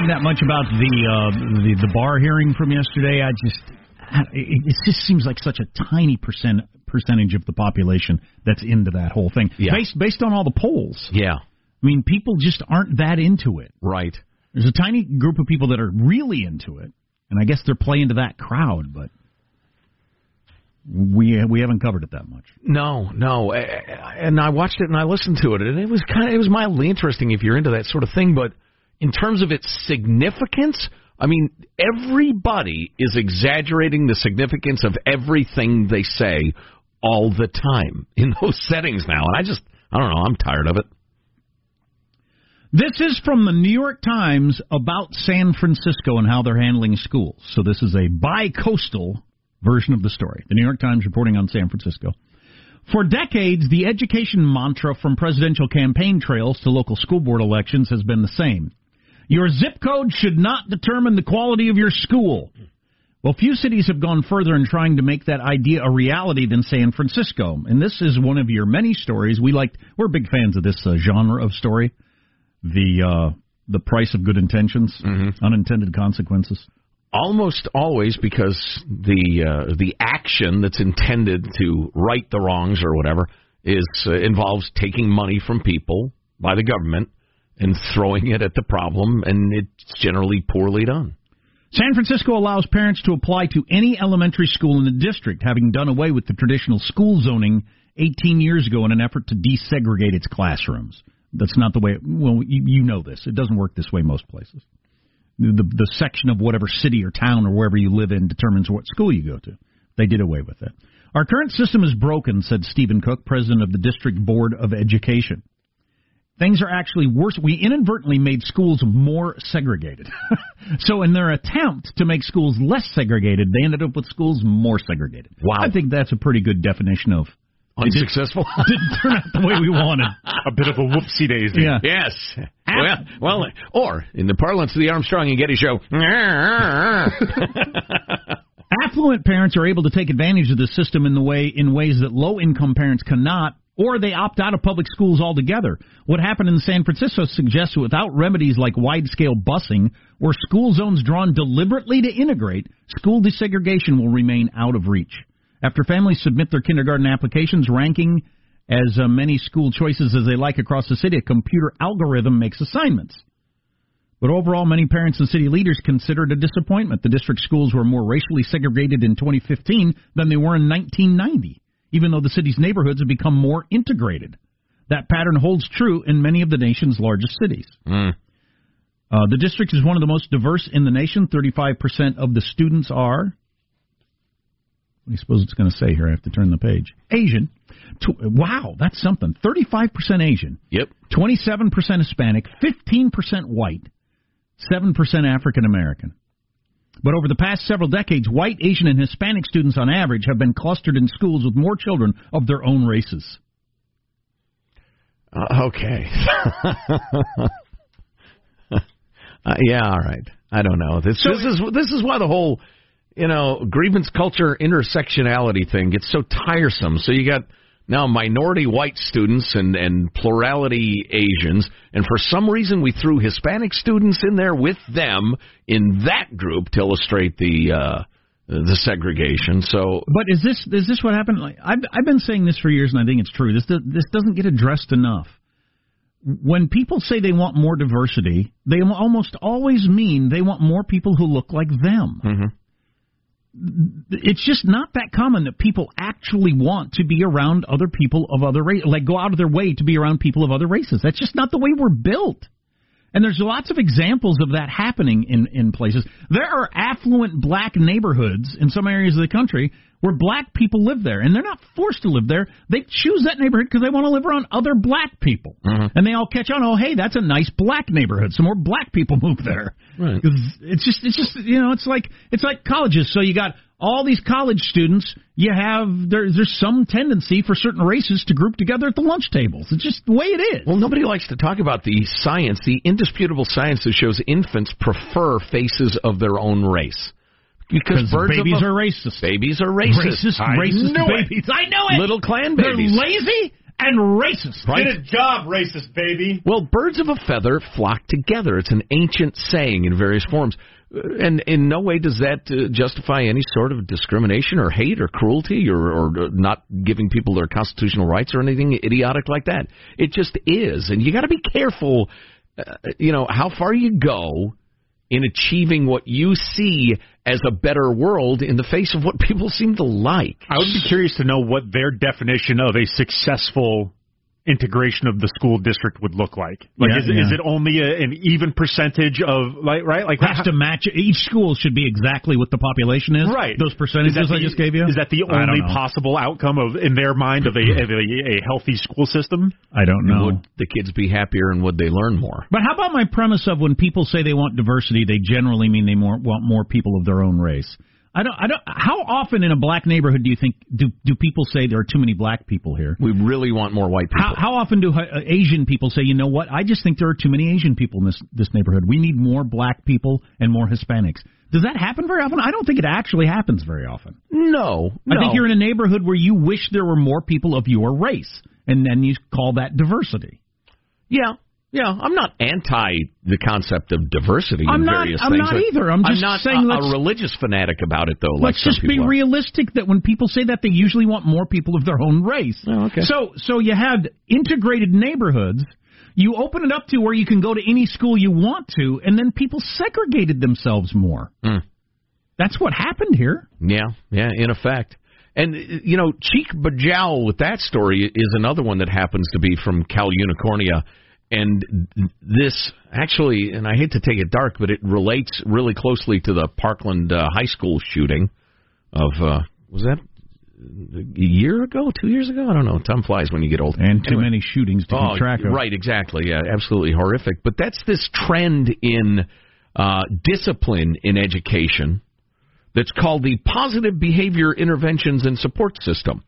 Talking that much about the uh, the, the bar hearing from yesterday. I just it, just seems like such a tiny percent percentage of the population that's into that whole thing. Yeah. Based based on all the polls. Yeah. I mean, people just aren't that into it. Right. There's a tiny group of people that are really into it, and I guess they're playing to that crowd, but we we haven't covered it that much. No, no. And I watched it and I listened to it, and it was kind of it was mildly interesting if you're into that sort of thing. But in terms of its significance, I mean, everybody is exaggerating the significance of everything they say all the time in those settings now, and I just I don't know. I'm tired of it. This is from the New York Times about San Francisco and how they're handling schools. So this is a bi-coastal version of the story. The New York Times reporting on San Francisco. For decades, the education mantra from presidential campaign trails to local school board elections has been the same. Your zip code should not determine the quality of your school. Well, few cities have gone further in trying to make that idea a reality than San Francisco. And this is one of your many stories. We liked, we're big fans of this uh, genre of story. The, uh, the price of good intentions, unintended consequences. almost always because the uh, the action that's intended to right the wrongs or whatever is uh, involves taking money from people by the government and throwing it at the problem, and it's generally poorly done. San Francisco allows parents to apply to any elementary school in the district, having done away with the traditional school zoning 18 years ago in an effort to desegregate its classrooms. That's not the way. well, you, you know this. It doesn't work this way most places. The the section of whatever city or town or wherever you live in determines what school you go to. They did away with it. Our current system is broken, said Stevon Cook, president of the District Board of Education. Things are actually worse. We inadvertently made schools more segregated. so, in their attempt to make schools less segregated, they ended up with schools more segregated. Wow. I think that's a pretty good definition of Unsuccessful. Didn't turn out the way we wanted. A bit of a whoopsie daisy. Yeah. Yes. Ah. Well, well, or in the parlance of the Armstrong and Getty show. Affluent parents are able to take advantage of the system in the way in ways that low income parents cannot, or they opt out of public schools altogether. What happened in San Francisco suggests that without remedies like wide scale busing or school zones drawn deliberately to integrate, school desegregation will remain out of reach. After families submit their kindergarten applications, ranking as uh, many school choices as they like across the city, a computer algorithm makes assignments. But overall, many parents and city leaders consider it a disappointment. The district schools were more racially segregated in 2015 than they were in 1990, even though the city's neighborhoods have become more integrated. That pattern holds true in many of the nation's largest cities. Mm. Uh, the district is one of the most diverse in the nation. 35% of the students are. What do you suppose it's going to say here? I have to turn the page. Asian. Tw- wow, that's something. 35% Asian. Yep. 27% Hispanic, 15% white, 7% African American. But over the past several decades, white, Asian, and Hispanic students on average have been clustered in schools with more children of their own races. Uh, okay. uh, yeah, all right. I don't know. This this is this is why the whole you know grievance culture intersectionality thing gets so tiresome. So you got now minority white students and and plurality Asians, and for some reason we threw Hispanic students in there with them in that group to illustrate the uh, the segregation. So, but is this is this what happened? Like I've I've been saying this for years, and I think it's true. This this doesn't get addressed enough. When people say they want more diversity, they almost always mean they want more people who look like them. Mm-hmm. It's just not that common that people actually want to be around other people of other races, like go out of their way to be around people of other races. That's just not the way we're built. And there's lots of examples of that happening in, in places. There are affluent black neighborhoods in some areas of the country where black people live there, and they're not forced to live there. They choose that neighborhood because they want to live around other black people. Mm-hmm. And they all catch on, oh, hey, that's a nice black neighborhood. Some more black people move there. Right. It's just, it's just, you know, it's like, it's like colleges. So you got all these college students, you have there, there's some tendency for certain races to group together at the lunch tables. It's just the way it is. Well, nobody likes to talk about the science, the indisputable science that shows infants prefer faces of their own race. Because birds babies of a, are racist. Babies are racist. Racist, I racist knew it. babies. I know it. Little clan babies. They're lazy and racist. Right? Get a job, racist baby. Well, birds of a feather flock together. It's an ancient saying in various forms. Uh, And in no way does that uh, justify any sort of discrimination or hate or cruelty or, or uh, not giving people their constitutional rights or anything idiotic like that. It just is. And you got to be careful, uh, you know, how far you go in achieving what you see as a better world in the face of what people seem to like. I would be curious to know what their definition of a successful integration of the school district would look like. Like, Yeah, is, it yeah. is it only a, an even percentage of like right? Like Has to match. Each school should be exactly what the population is. right? Those percentages Is that I just gave you. Is that the only possible outcome of in their mind of a of a, a healthy school system? I don't know. Would the kids be happier and would they learn more? But how about my premise of when people say they want diversity, they generally mean they more, want more people of their own race. I don't. I don't. How often in a black neighborhood do you think do do people say there are too many black people here? We really want more white people. How, how often do uh, Asian people say, you know what? I just think there are too many Asian people in this this neighborhood. We need more black people and more Hispanics. Does that happen very often? I don't think it actually happens very often. No, no. I think you're in a neighborhood where you wish there were more people of your race, and then you call that diversity. Yeah, yeah. I'm not anti the concept of diversity I'm in not- various I'm things. not either. I'm just not saying a, a religious fanatic about it, though. Let's some just be are. realistic that when people say that, they usually want more people of their own race. Oh, okay. So, so you had integrated neighborhoods. You open it up to where you can go to any school you want to, and then people segregated themselves more. Mm. That's what happened here. Yeah, yeah. In effect, and you know, Cheek Bajal with that story is another one that happens to be from Cal Unicornia. And this actually, and I hate to take it dark, but it relates really closely to the Parkland uh, High School shooting of uh, was that a year ago, two years ago? I don't know. Time flies when you get old. And too Anyway. many shootings to Oh, keep track of. Right, exactly. Yeah, absolutely horrific. But that's this trend in uh, discipline in education that's called the positive behavior interventions and support system.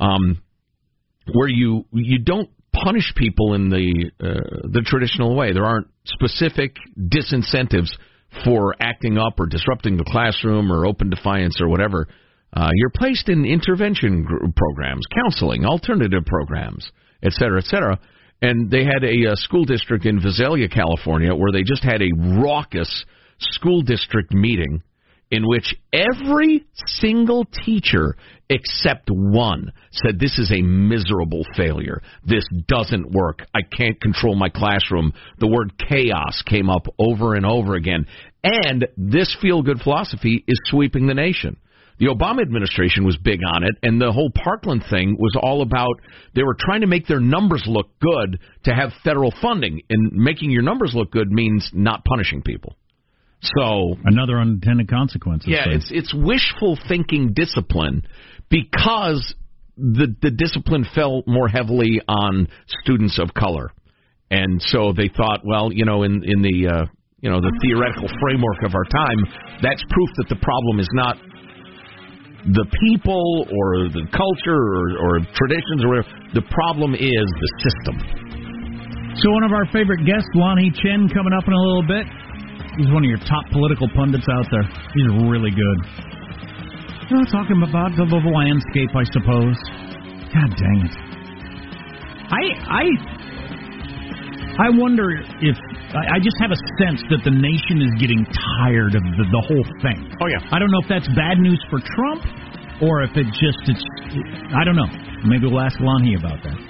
Um, where you you don't punish people in the uh, the traditional way. There aren't specific disincentives for acting up or disrupting the classroom or open defiance or whatever. Uh, you're placed in intervention gr- programs, counseling, alternative programs, et cetera, et cetera. And they had a, uh school district in Visalia, California, where they just had a raucous school district meeting in which every single teacher except one said this is a miserable failure. This doesn't work. I can't control my classroom. The word chaos came up over and over again. And this feel good philosophy is sweeping the nation. The Obama administration was big on it, and the whole Parkland thing was all about they were trying to make their numbers look good to have federal funding. And making your numbers look good means not punishing people. So Another unintended consequence. yeah, So- it's it's wishful thinking discipline because the the discipline fell more heavily on students of color, and so they thought, well, you know, in in the uh, you know the theoretical framework of our time, that's proof that the problem is not the people or the culture or, or traditions or whatever. The problem is the system. So one of our favorite guests, Lanhee Chen, coming up in a little bit. He's one of your top political pundits out there. He's really good. You know, talking about the, the landscape, I suppose. God dang it. I I I wonder if I just have a sense that the nation is getting tired of the, the whole thing. Oh yeah. I don't know if that's bad news for Trump or if it just it's I don't know. Maybe we'll ask Lanhee about that.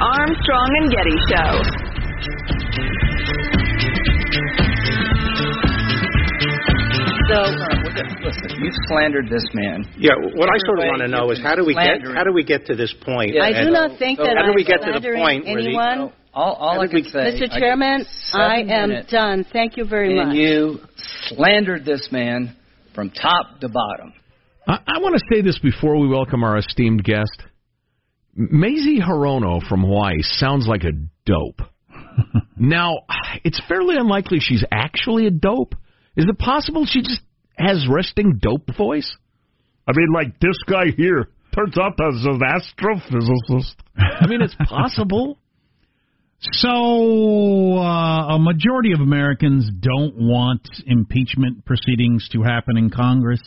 Armstrong and Getty Show. So, listen, you slandered this man. Yeah, what I sort of want to know is how do we get how do we get to this point? Yeah, I do not think so that how do I'm we get to the slandering point where the- All, all How I can say, Mr. Chairman, give you I am minutes, done. Thank you very and much. you slandered this man from top to bottom. I, I want to say this before we welcome our esteemed guest. Mazie Hirono from Hawaii sounds like a dope. now, it's fairly unlikely she's actually a dope. Is it possible she just has resting dope voice? I mean, like this guy here turns out as an astrophysicist. I mean, it's possible. So, uh, a majority of Americans don't want impeachment proceedings to happen in Congress.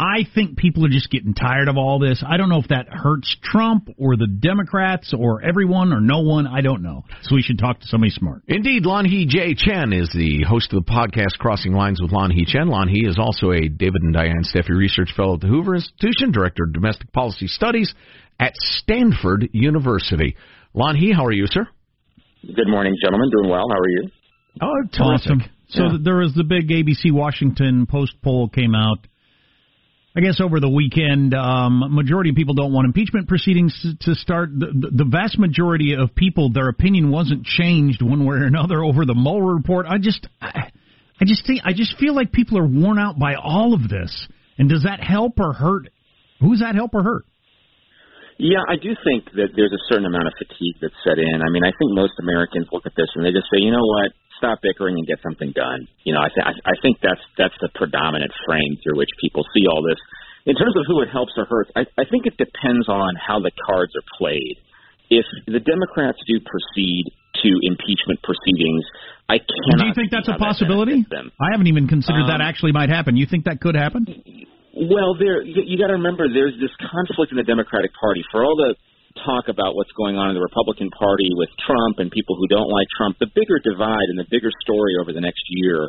I think people are just getting tired of all this. I don't know if that hurts Trump or the Democrats or everyone or no one. I don't know. So we should talk to somebody smart. Indeed, Lanhee J. Chen is the host of the podcast Crossing Lines with Lanhee Chen. Lanhee is also a David and Diane Steffy Research Fellow at the Hoover Institution, Director of Domestic Policy Studies at Stanford University. Lanhee, how are you, sir? Good morning, gentlemen. Doing well. How are you? Oh, Awesome. So Yeah. there was the big ABC Washington Post poll came out. I guess over the weekend, um, majority of people don't want impeachment proceedings to, to start. The, the, vast majority of people, their opinion wasn't changed one way or another over the Mueller report. I just, I, I just think, I just feel like people are worn out by all of this. And does that help or hurt? Who's that help or hurt? Yeah, I do think that there's a certain amount of fatigue that's set in. I mean, I think most Americans look at this and they just say, you know what, stop bickering and get something done. You know, I, th- I think that's that's the predominant frame through which people see all this. In terms of who it helps or hurts, I, I think it depends on how the cards are played. If the Democrats do proceed to impeachment proceedings, I cannot. Do you think that's a that possibility? benefits. I haven't even considered that Um, actually might happen. You think that could happen? Well, there you, you got to remember there's this conflict in the Democratic Party for all the talk about what's going on in the Republican Party with Trump and people who don't like Trump. The bigger divide and the bigger story over the next year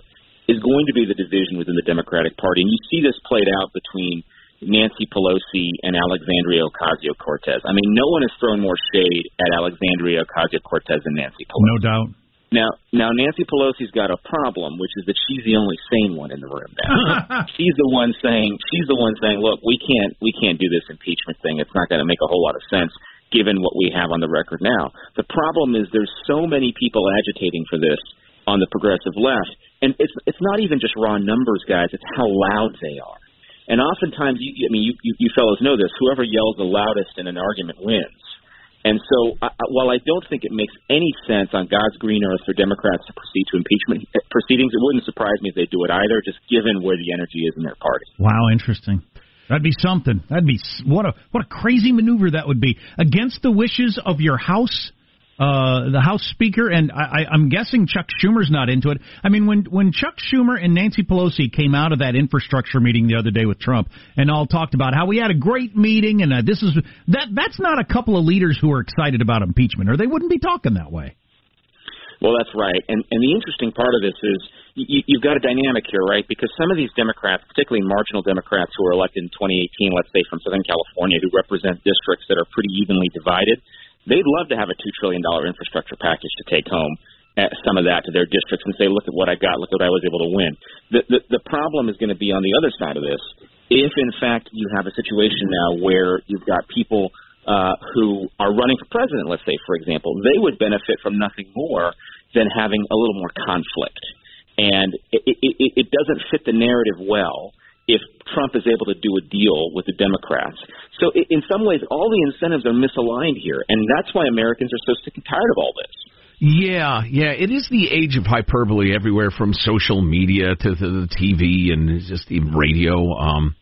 is going to be the division within the Democratic Party, and you see this played out between Nancy Pelosi and Alexandria Ocasio-Cortez. I mean, no one has thrown more shade at Alexandria Ocasio-Cortez than Nancy Pelosi. No doubt. Now, now Nancy Pelosi's got a problem, which is that she's the only sane one in the room now. she's the one saying, she's the one saying, look, we can't, we can't do this impeachment thing. It's not going to make a whole lot of sense given what we have on the record now. The problem is there's so many people agitating for this on the progressive left, and it's it's not even just raw numbers, guys. It's how loud they are. And oftentimes, you, I mean, you, you, you fellows know this. Whoever yells the loudest in an argument wins. And so, I, while I don't think it makes any sense on God's green earth for Democrats to proceed to impeachment eh, proceedings, it wouldn't surprise me if they do it either, just given where the energy is in their party. Wow, interesting. That'd be something. That'd be what a what a crazy maneuver that would be against the wishes of your House, uh, the House Speaker, and I, I, I'm guessing Chuck Schumer's not into it. I mean, when when Chuck Schumer and Nancy Pelosi came out of that infrastructure meeting the other day with Trump, and all talked about how we had a great meeting, and uh, this is that that's not a couple of leaders who are excited about impeachment, or they wouldn't be talking that way. Well, that's right. And and the interesting part of this is you, you've got a dynamic here, right? Because some of these Democrats, particularly marginal Democrats who were elected in 2018, let's say from Southern California, who represent districts that are pretty evenly divided, they'd love to have a two trillion dollar infrastructure package to take home uh, some of that to their districts and say, look at what I got, look at what I was able to win. The the, the problem is going to be on the other side of this. If in fact you have a situation now where you've got people uh, who are running for president, let's say, for example, they would benefit from nothing more than having a little more conflict. And it, it, it doesn't fit the narrative well if Trump is able to do a deal with the Democrats. So, in some ways, all the incentives are misaligned here, and that's why Americans are so sick and tired of all this. Yeah, yeah, it is the age of hyperbole everywhere from social media to the, TV and just the radio. Um,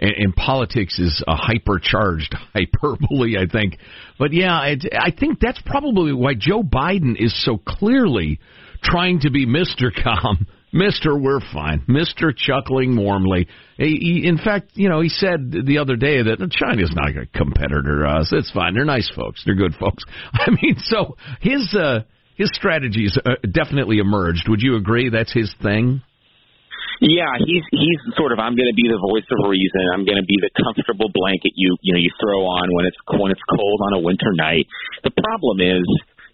and, and politics is a hypercharged hyperbole, I think. But yeah, it, I think that's probably why Joe Biden is so clearly trying to be Mr. Calm. Mr. We're fine. Mr. Chuckling warmly. He, he, in fact, you know, he said the other day that China's not a competitor to us. It's fine. They're nice folks. They're good folks. I mean, so his uh, his strategies uh, definitely emerged. Would you agree that's his thing? Yeah, he's he's sort of I'm going to be the voice of reason. I'm going to be the comfortable blanket you you know you throw on when it's when it's cold on a winter night. The problem is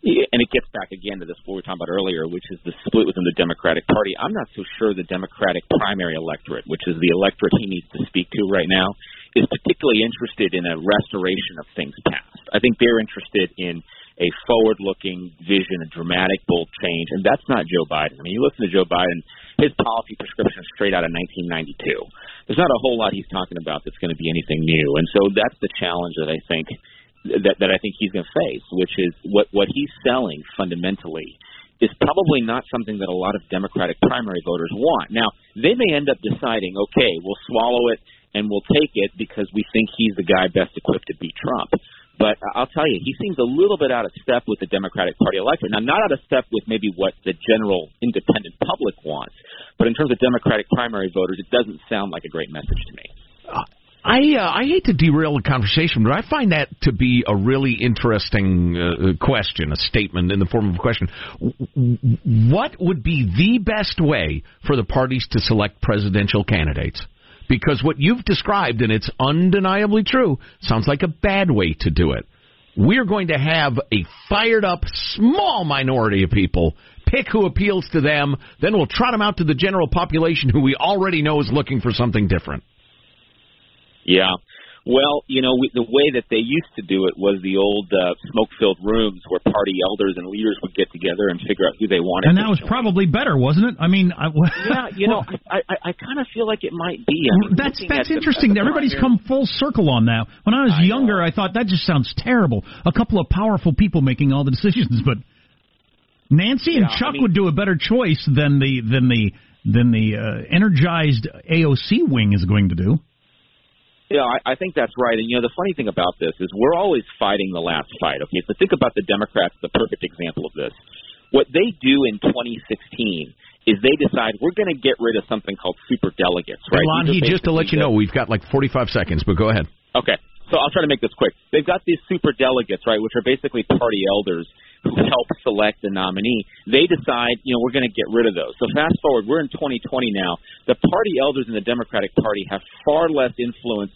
and it gets back again to this what we were talking about earlier, which is the split within the Democratic Party. I'm not so sure the Democratic primary electorate, which is the electorate he needs to speak to right now, is particularly interested in a restoration of things past. I think they're interested in a forward-looking vision, a dramatic, bold change, and that's not Joe Biden. I mean, you listen to Joe Biden; his policy prescription is straight out of 1992. There's not a whole lot he's talking about that's going to be anything new, and so that's the challenge that I think that that I think he's going to face, which is what what he's selling fundamentally is probably not something that a lot of Democratic primary voters want. Now, they may end up deciding, okay, we'll swallow it and we'll take it because we think he's the guy best equipped to beat Trump. But I'll tell you, he seems a little bit out of step with the Democratic Party electorate. Now, not out of step with maybe what the general independent public wants, but in terms of Democratic primary voters, it doesn't sound like a great message to me. Uh, Uh, I uh, I hate to derail the conversation, but I find that to be a really interesting uh, question, a statement in the form of a question. What would be the best way for the parties to select presidential candidates? Because what you've described, and it's undeniably true, sounds like a bad way to do it. We're going to have a fired up small minority of people pick who appeals to them, then we'll trot them out to the general population who we already know is looking for something different. Yeah. Well, you know, we, the way that they used to do it was the old uh, smoke-filled rooms where party elders and leaders would get together and figure out who they wanted. And that was probably better, wasn't it? I mean, I, yeah, you know, I I, I kind of feel like it might be. I mean, that's that's interesting. The, Everybody's come full circle on that. When I was I younger, know. I thought that just sounds terrible. A couple of powerful people making all the decisions, but Nancy and yeah, Chuck I mean, would do a better choice than the than the than the uh, energized AOC wing is going to do. Yeah, I, I think that's right. And you know, the funny thing about this is we're always fighting the last fight. Okay, so think about the Democrats, the perfect example of this. What they do in 2016 is they decide we're going to get rid of something called super delegates, right? Lanhee, just to let you know, we've got like 45 seconds, but go ahead. Okay, so I'll try to make this quick. They've got these super delegates, right, which are basically party elders help select the nominee. They decide, you know, we're going to get rid of those. So fast forward, we're in 2020 now. The party elders in the Democratic Party have far less influence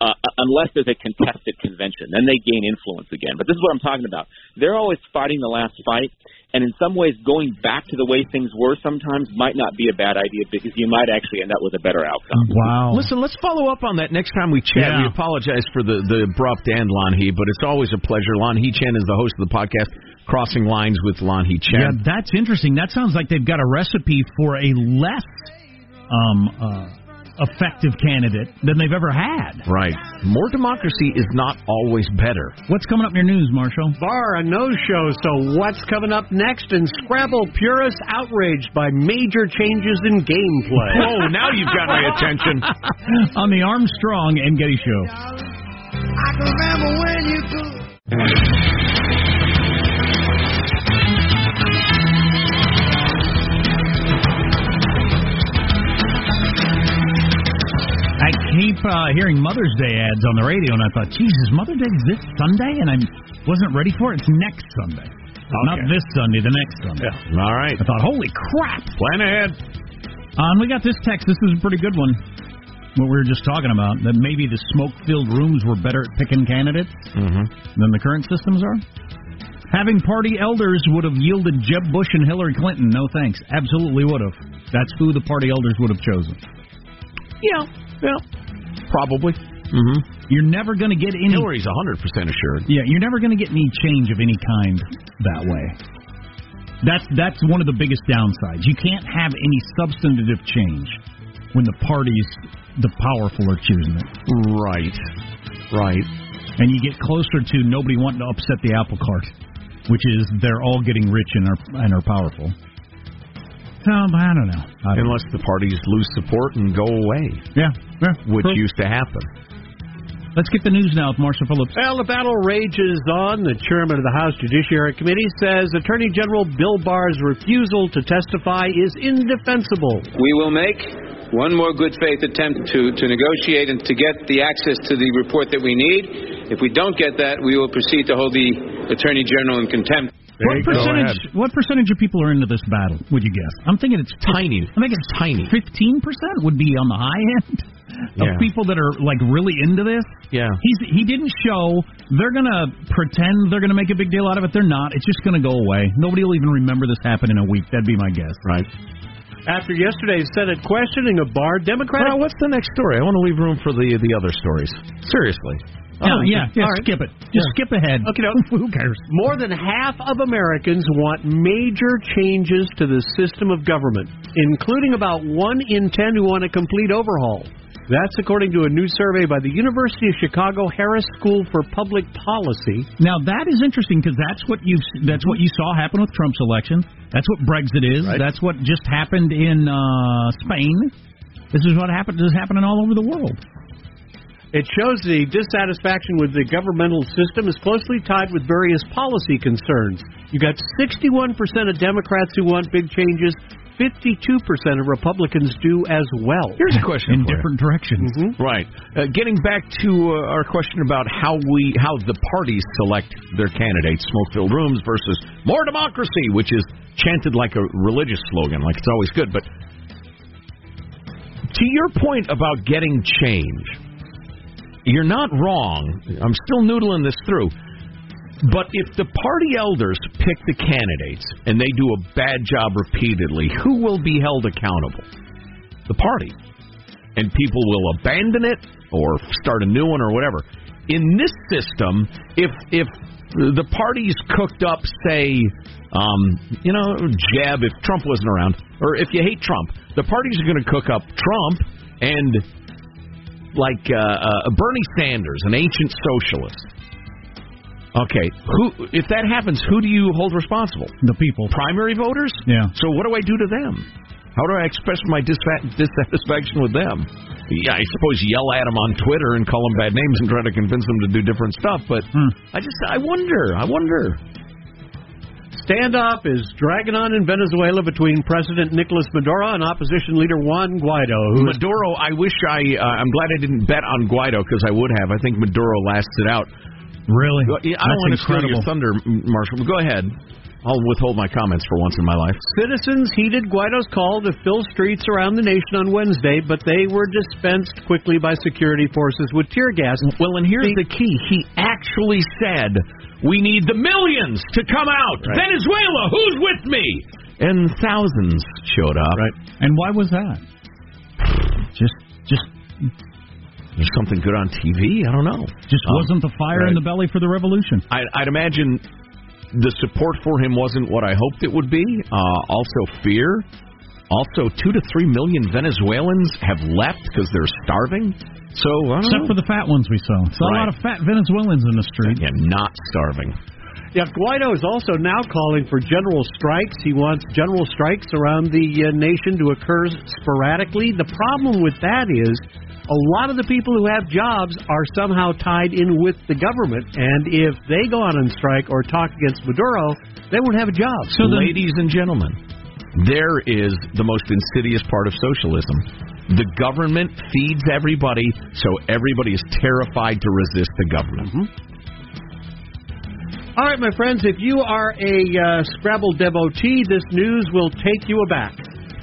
uh, unless there's a contested convention. Then they gain influence again. But this is what I'm talking about. They're always fighting the last fight, and in some ways, going back to the way things were sometimes might not be a bad idea because you might actually end up with a better outcome. Wow. Listen, let's follow up on that next time we chat. Yeah. We apologize for the, the abrupt end, Lanhee, but it's always a pleasure. Lanhee Chen is the host of the podcast, Crossing Lines with Lanhee Chen. Yeah, that's interesting. That sounds like they've got a recipe for a less um, uh, effective candidate than they've ever had. Right. More democracy is not always better. What's coming up in your news, Marshall? Bar a no show. So what's coming up next? And Scrabble purists outraged by major changes in gameplay. Oh, now you've got my attention. On the Armstrong and Getty Show. Keep uh, hearing Mother's Day ads on the radio, and I thought, Jesus, Mother's Day is this Sunday, and I wasn't ready for it. It's next Sunday, not this Sunday, the next Sunday. All right. I thought, holy crap! Plan ahead. Uh, and we got this text. This is a pretty good one. What we were just talking about that maybe the smoke-filled rooms were better at picking candidates Mm-hmm. than the current systems are. Having party elders would have yielded Jeb Bush and Hillary Clinton. No thanks. Absolutely would have. That's who the party elders would have chosen. Yeah, yeah, probably. Mm-hmm. You're never going to get any. Hillary's 100% assured. Yeah, you're never going to get any change of any kind that way. That's that's one of the biggest downsides. You can't have any substantive change when the parties, the powerful, are choosing it. Right, right. And you get closer to nobody wanting to upset the apple cart, which is they're all getting rich and are and are powerful. So I don't know. I don't Unless the parties lose support and go away, yeah, yeah. which True. used to happen. Let's get the news now with Marshall Phillips. Well, the battle rages on. The chairman of the House Judiciary Committee says Attorney General Bill Barr's refusal to testify is indefensible. We will make one more good faith attempt to, to negotiate and to get the access to the report that we need. If we don't get that, we will proceed to hold the Attorney General in contempt. What percentage? What percentage of people are into this battle? Would you guess? I'm thinking it's tiny. I think it's tiny. Fifteen percent would be on the high end of Yeah. people that are like really into this. Yeah. He's he didn't show. They're gonna pretend they're gonna make a big deal out of it. They're not. It's just gonna go away. Nobody will even remember this happened in a week. That'd be my guess. Right. After yesterday's Senate questioning of Barr, Democrat. Well, what's the next story? I want to leave room for the the other stories. Seriously. Yeah, Oh, yeah, yeah. right. Skip it. Just skip ahead. Okay, no. Who cares? More than half of Americans want major changes to the system of government, including about one in ten who want a complete overhaul. That's according to a new survey by the University of Chicago Harris School for Public Policy. Now that is interesting because that's what you that's what you saw happen with Trump's election. That's what Brexit is. That's what just happened in uh, Spain. This is what happened. This is happening all over the world. It shows the dissatisfaction with the governmental system is closely tied with various policy concerns. You got 61% of Democrats who want big changes, 52% of Republicans do as well. Here's a question in for you. different directions. Right. Uh, getting back to uh, our question about how we how the parties select their candidates, smoke-filled rooms versus more democracy, which is chanted like a religious slogan, like it's always good. But to your point about getting change, you're not wrong. I'm still noodling this through. But if the party elders pick the candidates and they do a bad job repeatedly, who will be held accountable? The party. And people will abandon it or start a new one or whatever. In this system, if if the parties cooked up, say, um, you know, Jeb, if Trump wasn't around, or if you hate Trump, the parties are going to cook up Trump and like uh, uh, Bernie Sanders, an ancient socialist. Okay, who if that happens, who do you hold responsible? The people. Primary voters? Yeah. So what do I do to them? How do I express my dissatisfaction with them? Yeah, I suppose yell at them on Twitter and call them bad names and try to convince them to do different stuff. But I just, I wonder, I wonder. Standoff is dragging on in Venezuela between President Nicolas Maduro and opposition leader Juan Guaido. Who is Maduro, I wish I, uh, I'm glad I didn't bet on Guaido because I would have. I think Maduro lasts it out. Really? I don't That's want to steal your thunder, M- Marshall. Go ahead. I'll withhold my comments for once in my life. Citizens heeded Guaido's call to fill streets around the nation on Wednesday, but they were dispensed quickly by security forces with tear gas. Well, and here's the key. He actually said, we need the millions to come out. Right. Venezuela, who's with me? And thousands showed up. Right. And why was that? Just, just There's something good on TV? I don't know. Just Um, wasn't the fire in the belly for the revolution. I, I'd imagine the support for him wasn't what I hoped it would be. Uh, also, fear. Also, two to three million Venezuelans have left because they're starving. So, I don't Except know. for the fat ones we saw. Saw a lot of fat Venezuelans in the street. Yeah, not starving. Yeah, Guaido is also now calling for general strikes. He wants general strikes around the uh, nation to occur sporadically. The problem with that is a lot of the people who have jobs are somehow tied in with the government, and if they go out on and strike or talk against Maduro, they won't have a job. So, ladies and gentlemen, there is the most insidious part of socialism. The government feeds everybody, so everybody is terrified to resist the government. All right, my friends, if you are a uh, Scrabble devotee, this news will take you aback.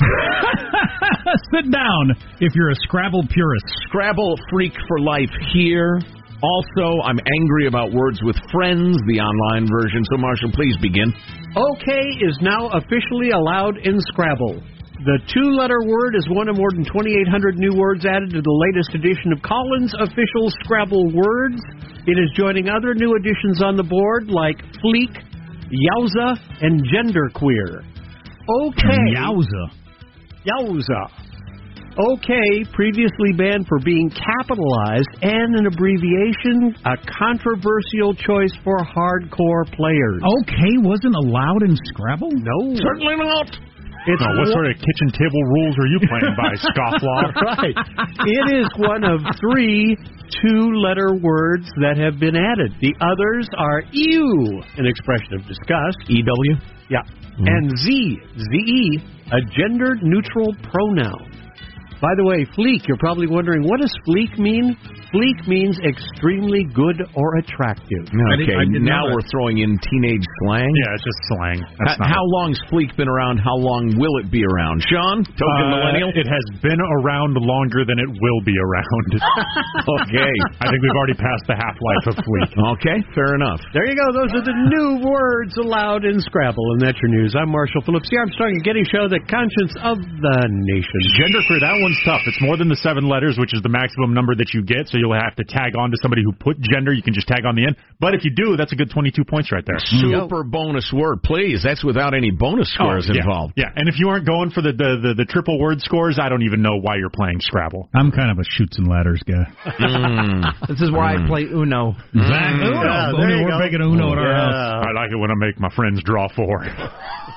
Sit down if you're a Scrabble purist. Scrabble freak for life here. Also, I'm angry about Words with Friends, the online version. So, Marshall, please begin. OK is now officially allowed in Scrabble. The two letter word is one of more than 2,800 new words added to the latest edition of Collins' official Scrabble words. It is joining other new additions on the board like fleek, yowza, and genderqueer. OK. Yowza. Yowza. OK, previously banned for being capitalized and an abbreviation, a controversial choice for hardcore players. Okay wasn't allowed in Scrabble? No. Certainly not. It's No, what sort of kitchen table rules are you playing by, scofflaw? right. It is one of three two letter words that have been added. The others are ew, an expression of disgust. EW? Yeah. Mm-hmm. And Z, Z-E, a gender neutral pronoun. By the way, fleek, you're probably wondering, what does fleek mean? Fleek means extremely good or attractive. Okay, now we're throwing in teenage slang. Yeah, it's just slang. That's How, not how long's Fleek been around? How long will it be around? Sean, token Uh, millennial. It has been around longer than it will be around. okay. I think we've already passed the half life of Fleek. Okay, fair enough. There you go. Those are the new words allowed in Scrabble, and that's your news. I'm Marshall Phillips, Here I'm Armstrong and Getty Show, the conscience of the nation. Genderqueer, that one's tough. It's more than the seven letters, which is the maximum number that you get. So you'll have to tag on to somebody who put gender. You can just tag on the end. But if you do, that's a good 22 points right there. Super bonus word, please. That's without any bonus oh, scores Oh, yeah. involved. Yeah, and if you aren't going for the, the, the, the triple word scores, I don't even know why you're playing Scrabble. I'm kind of a Chutes and Ladders guy. Mm. This is where I mm. play Uno. Exactly. Mm. Uno. Yeah, Uno, there you we're go. making Uno at our house. I like it when I make my friends draw four.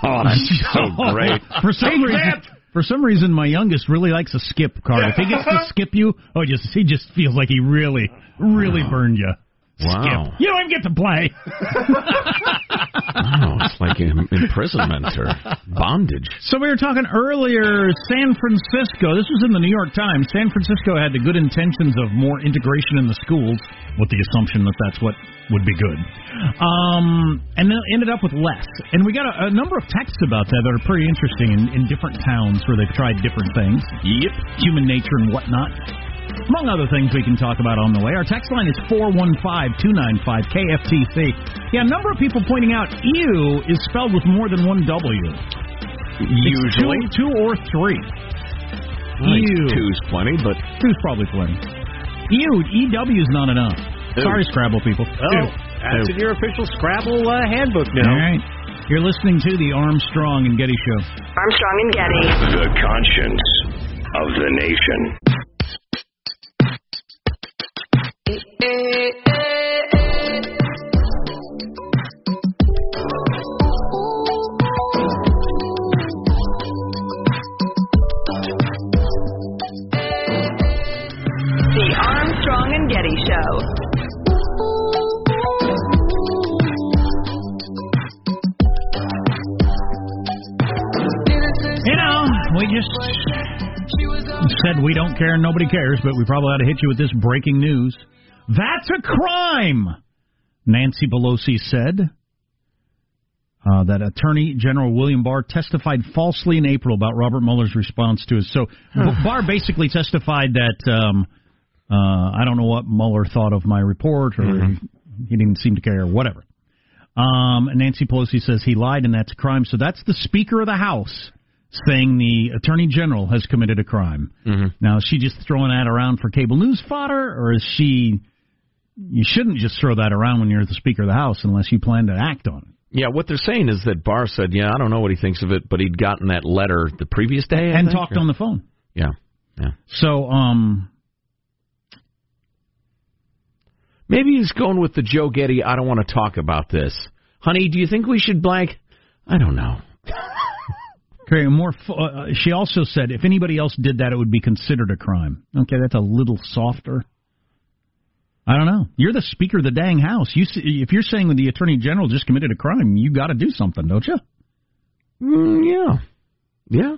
Oh, that's so great. For some reason, for some reason, my youngest really likes a skip card. If he gets to skip you, oh, just he just feels like he really, really uh-huh. burned you. Wow. Skip. You don't even get to play. Oh, it's like imprisonment or bondage. So we were talking earlier, San Francisco. This was in the New York Times. San Francisco had the good intentions of more integration in the schools, with the assumption that that's what would be good, um, and then ended up with less. And we got a, a number of texts about that that are pretty interesting in, in different towns where they've tried different things. Yep. Human nature and whatnot. Among other things we can talk about on the way. Our text line is 415-295-KFTC. Yeah, a number of people pointing out ew is spelled with more than one W. It's Usually. two, two or three. I think Ew. two's plenty, but Two's probably plenty. Ew, EW is not enough. Ew. Sorry, Scrabble people. Oh, that's in your official Scrabble uh, handbook now. All right. You're listening to the Armstrong and Getty Show. Armstrong and Getty. The conscience of the nation. The don't care and nobody cares, but we probably ought to hit you with this breaking news. That's a crime, Nancy Pelosi said. Uh, that Attorney General William Barr testified falsely in April about Robert Mueller's response to his. So Barr basically testified that um, uh, I don't know what Mueller thought of my report, or he didn't seem to care, or whatever. Um, Nancy Pelosi says he lied, and that's a crime. So that's the Speaker of the House saying the Attorney General has committed a crime. Now, is she just throwing that around for cable news fodder, or is she? You shouldn't just throw that around when you're the Speaker of the House unless you plan to act on it. Yeah, what they're saying is that Barr said, "Yeah, I don't know what he thinks of it, but he'd gotten that letter the previous day I and think, talked or- on the phone. Yeah, yeah. So, um, Maybe he's going with the Joe Getty. I don't want to talk about this, honey. Do you think we should blank? I don't know. Okay, more. f- Uh, she also said if anybody else did that, it would be considered a crime. Okay, that's a little softer. I don't know. You're the Speaker of the dang House. You, if you're saying that the Attorney General just committed a crime, you got to do something, don't you? Mm, yeah, yeah.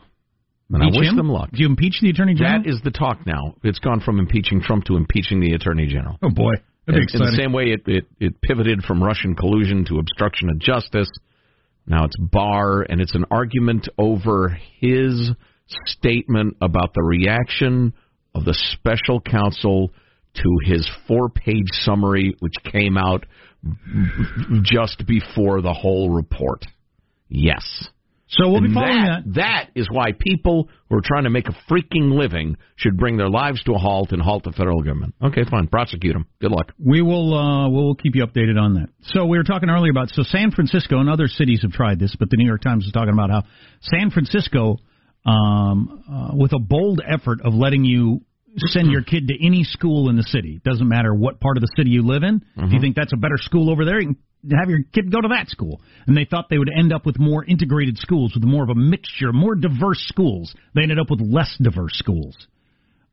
And I wish him? them luck. Do you impeach the Attorney General? That is the talk now. It's gone from impeaching Trump to impeaching the Attorney General. Oh boy, In, in the same way, it, it it pivoted from Russian collusion to obstruction of justice. Now it's Barr, and it's an argument over his statement about the reaction of the special counsel to his four-page summary, which came out just before the whole report. Yes. So we'll be following that. That is why people who are trying to make a freaking living should bring their lives to a halt and halt the federal government. Okay, fine. Prosecute them. Good luck. We will uh, we'll keep you updated on that. So we were talking earlier about so San Francisco and other cities have tried this, but the New York Times is talking about how San Francisco, um, uh, with a bold effort of letting you send your kid to any school in the city, doesn't matter what part of the city you live in. If you think that's a better school over there, you can have your kid go to that school. And they thought they would end up with more integrated schools, with more of a mixture, more diverse schools. They ended up with less diverse schools.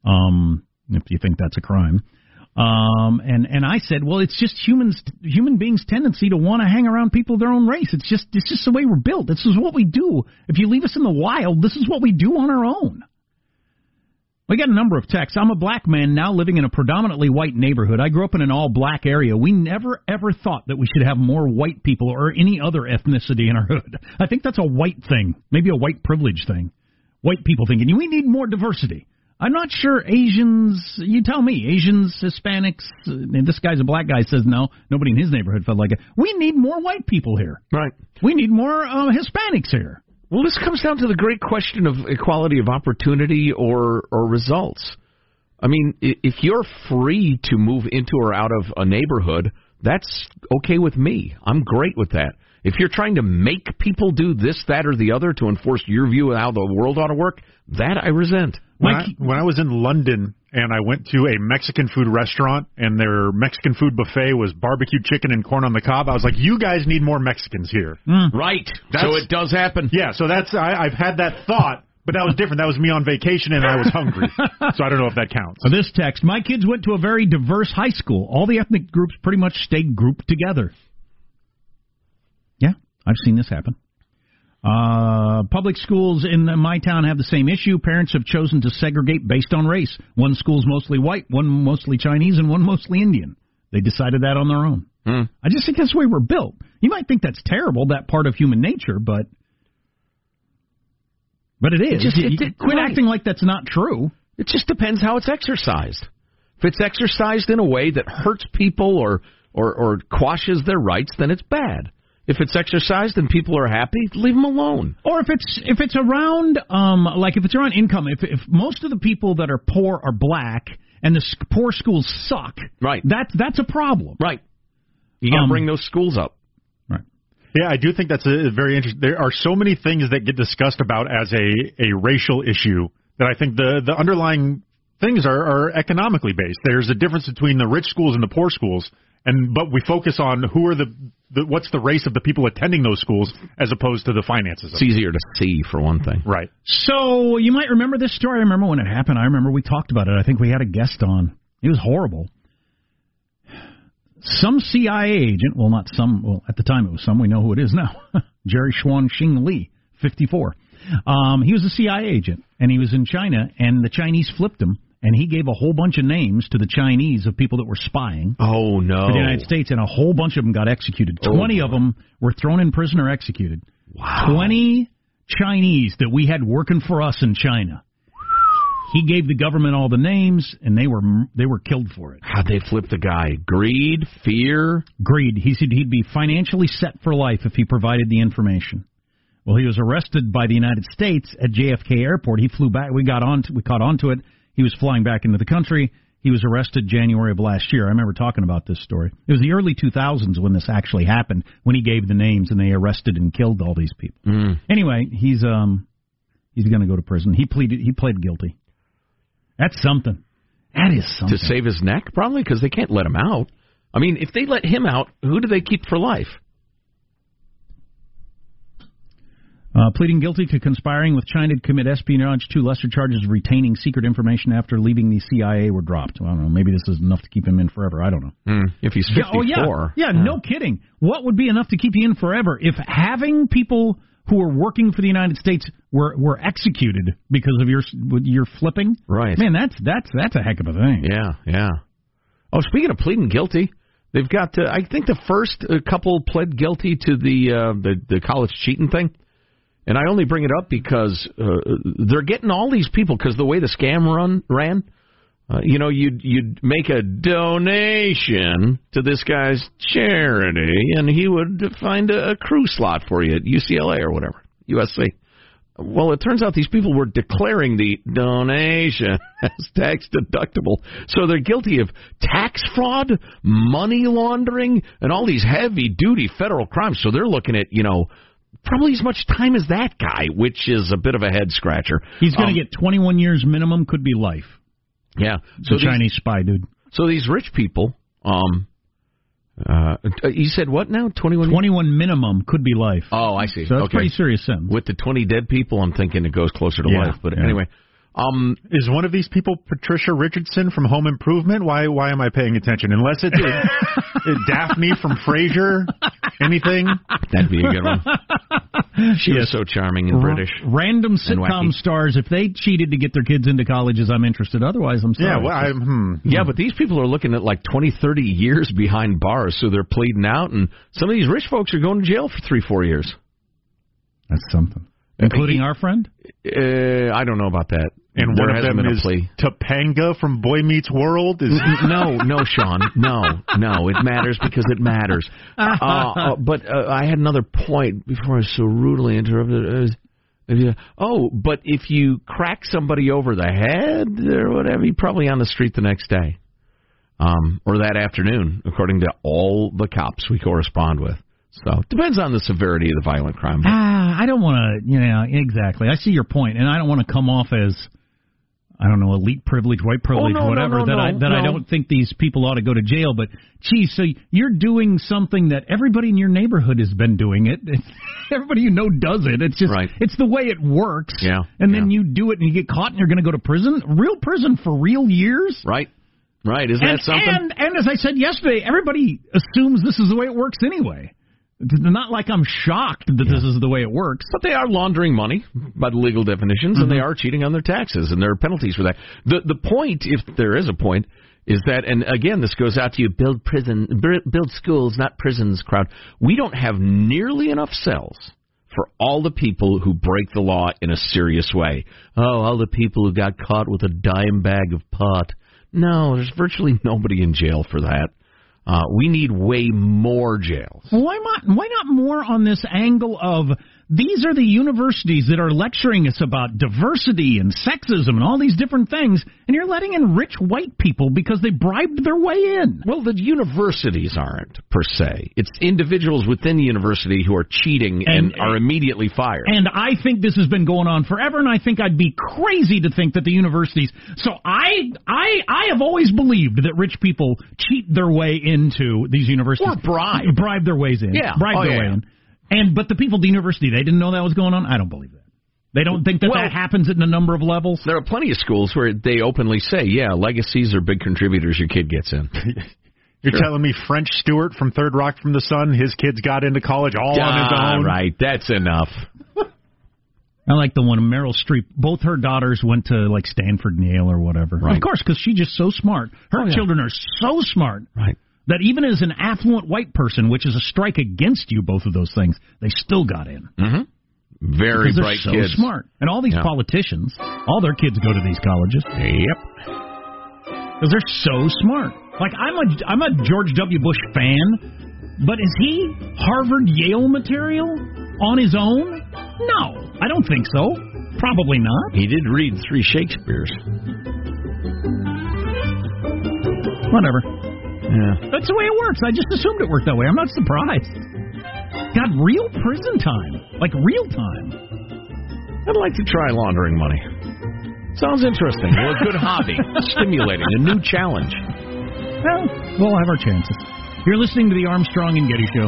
Um, if you think that's a crime. Um, and and I said, well, it's just humans, human beings' tendency to want to hang around people of their own race. It's just it's just the way we're built. This is what we do. If you leave us in the wild, this is what we do on our own. We got a number of texts. I'm a black man now living in a predominantly white neighborhood. I grew up in an all black area. We never ever thought that we should have more white people or any other ethnicity in our hood. I think that's a white thing, maybe a white privilege thing. White people thinking we need more diversity. I'm not sure Asians. You tell me, Asians, Hispanics. And this guy's a black guy. Says no. Nobody in his neighborhood felt like it. We need more white people here. Right. We need more uh, Hispanics here. Well, this comes down to the great question of equality of opportunity or or results. I mean, if you're free to move into or out of a neighborhood, that's okay with me. I'm great with that. If you're trying to make people do this, that, or the other to enforce your view of how the world ought to work, that I resent. When I, when I was in London and I went to a Mexican food restaurant and their Mexican food buffet was barbecue chicken and corn on the cob, I was like, "You guys need more Mexicans here." Hmm. Right. That's- so it does happen. Yeah. So that's I, I've had that thought, but that was different. That was me on vacation and I was hungry, so I don't know if that counts. So this text: My kids went to a very diverse high school. All the ethnic groups pretty much stayed grouped together. Yeah, I've seen this happen. Uh, public schools in my town have the same issue. Parents have chosen to segregate based on race. One school's mostly white, one mostly Chinese, and one mostly Indian. They decided that on their own. Hmm. I just think that's the way we're built. You might think that's terrible, that part of human nature, but but it is. It just- it- it- quit right. acting like that's not true. It just depends how it's exercised. If it's exercised in a way that hurts people or or, or quashes their rights, then it's bad. If it's exercised and people are happy, leave them alone. Or if it's if it's around um like if it's around income, if if most of the people that are poor are black and the s- poor schools suck, right? That's that's a problem, right? You got to Um, bring those schools up. right? Yeah, I do think that's a, very interesting. There are so many things that get discussed about as a, a racial issue that I think the, the underlying things are, are economically based. There's a difference between the rich schools and the poor schools, and but we focus on who are the, the what's the race of the people attending those schools as opposed to the finances. It's Of it. easier to see for one thing. Right. So you might remember this story. I remember when it happened. I remember we talked about it. I think we had a guest on. It was horrible. Some CIA agent, well, not some, well, at the time it was some, we know who it is now. Jerry Chun Shing Lee, 54. Um, he was a CIA agent, and he was in China, and the Chinese flipped him and he gave a whole bunch of names to the Chinese of people that were spying. Oh no! For the United States, and a whole bunch of them got executed. Oh, Twenty of them were thrown in prison or executed. Wow! Twenty Chinese that we had working for us in China. He gave the government all the names, and they were they were killed for it. How'd they flip the guy? Greed, fear, greed. He said he'd be financially set for life if he provided the information. Well, he was arrested by the United States at JFK Airport. He flew back. We got on. To, we caught on to it. He was flying back into the country. He was arrested January of last year. I remember talking about this story. It was the early 2000s when this actually happened, when he gave the names and they arrested and killed all these people. Mm. Anyway, he's um he's going to go to prison. He pleaded he pled guilty. That's something. That is something. To save his neck, probably, because they can't let him out. I mean, if they let him out, who do they keep for life? Uh, pleading guilty to conspiring with China to commit espionage, two lesser charges of retaining secret information after leaving the CIA were dropped. I don't know. Maybe this is enough to keep him in forever. I don't know. Mm, if he's 54. Yeah, oh, yeah. yeah. Yeah, no kidding. What would be enough to keep you in forever? If having people who are working for the United States were were executed because of your your flipping, right? Man, that's that's that's a heck of a thing. Yeah, yeah. Oh, speaking of pleading guilty, they've got. Uh, I think the first uh, couple pled guilty to the uh, the the college cheating thing. And I only bring it up because uh, they're getting all these people because the way the scam run ran, uh, you know, you'd you'd make a donation to this guy's charity, and he would find a, a crew slot for you at UCLA or whatever, USC. Well, it turns out these people were declaring the donation as tax deductible, so they're guilty of tax fraud, money laundering, and all these heavy duty federal crimes. So they're looking at you know probably as much time as that guy, which is a bit of a head scratcher. He's going to Um, get 21 years minimum, could be life. Yeah, So these- Chinese spy dude. So these rich people, um, uh, you said what now? Twenty one. 21 minimum could be life. Oh, I see. So that's okay. pretty serious sentence. With the twenty dead people, I'm thinking it goes closer to Yeah, life. But yeah. anyway, um, is one of these people Patricia Richardson from Home Improvement? Why why am I paying attention? Unless it's it, Daphne from Frasier, anything? That'd be a good one. She is so charming and British. Random sitcom stars, if they cheated to get their kids into colleges, I'm interested. Otherwise, I'm sorry. Yeah, well, I'm, hmm. Yeah, but these people are looking at like 20, 30 years behind bars, so they're pleading out, and some of these rich folks are going to jail for three, four years. That's something. Including our friend? Uh, I don't know about that. And there one of hasn't them is plea. Topanga from Boy Meets World. Is no, no, Sean, no, no. It matters because it matters. Uh, uh, but uh, I had another point before I was so rudely interrupted. Uh, oh, but if you crack somebody over the head or whatever, you're probably on the street the next day, um, or that afternoon, according to all the cops we correspond with. So depends on the severity of the violent crime. Ah, I don't want to, you know, exactly. I see your point, and I don't want to come off as, I don't know, elite privilege, white privilege, Oh, no, no, whatever. no, that I no, that I don't think these people ought to go to jail. But, geez, so you're doing something that everybody in your neighborhood has been doing it. everybody you know does it. It's just, Right. it's the way it works. Yeah, And then you do it and you get caught and you're going to go to prison, real prison for real years. Right, right. Isn't and, that something? And, and as I said yesterday, everybody assumes this is the way it works anyway. Not like I'm shocked that this is the way it works. But they are laundering money by the legal definitions, and they Mm-hmm. are cheating on their taxes, and there are penalties for that. The the point, if there is a point, is that, and again, this goes out to you: build prison, build schools, not prisons. Crowd, we don't have nearly enough cells for all the people who break the law in a serious way. Oh, all the people who got caught with a dime bag of pot. No, there's virtually nobody in jail for that. Uh, we need way more jails. Why not? Why not more on this angle of these are the universities that are lecturing us about diversity and sexism and all these different things, and you're letting in rich white people because they bribed their way in. Well, the universities aren't per se. It's individuals within the university who are cheating and, And- are immediately fired. And I think this has been going on forever, and I think I'd be crazy to think that the universities. So I, I, I have always believed that rich people cheat their way into these universities Or bribe. bribe their ways in, Yeah. bribe Oh, their yeah. way in. And but the people at the university, they didn't know that was going on. I don't believe that. They don't think that Well- that happens at a number of levels. there are plenty of schools where they openly say, "Yeah, legacies are big contributors your kid gets in." You're Sure. telling me French Stewart from Third Rock from the Sun, his kids got into college all on his Ah, own. Right, that's enough. I like the one Meryl Streep. Both her daughters went to like Stanford and Yale or whatever. Right. Of course, because she's just so smart. Her Oh, yeah. children are so smart. Right. That even as an affluent white person, which is a strike against you, both of those things, they still got in. Mm-hmm. Very because they're bright so kids. smart. And all these Yeah. politicians, all their kids go to these colleges. Yep. Because they're so smart. Like I'm a I'm a George W. Bush fan, but is he Harvard Yale material on his own? No, I don't think so. Probably not. He did read three Shakespeare's. Whatever. Yeah. That's the way it works. I just assumed it worked that way. I'm not surprised. Got real prison time. Like real time. I'd like to try laundering money. Sounds interesting. Well, a good hobby. Stimulating. A new challenge. Well, we'll have our chances. You're listening to the Armstrong and Getty Show.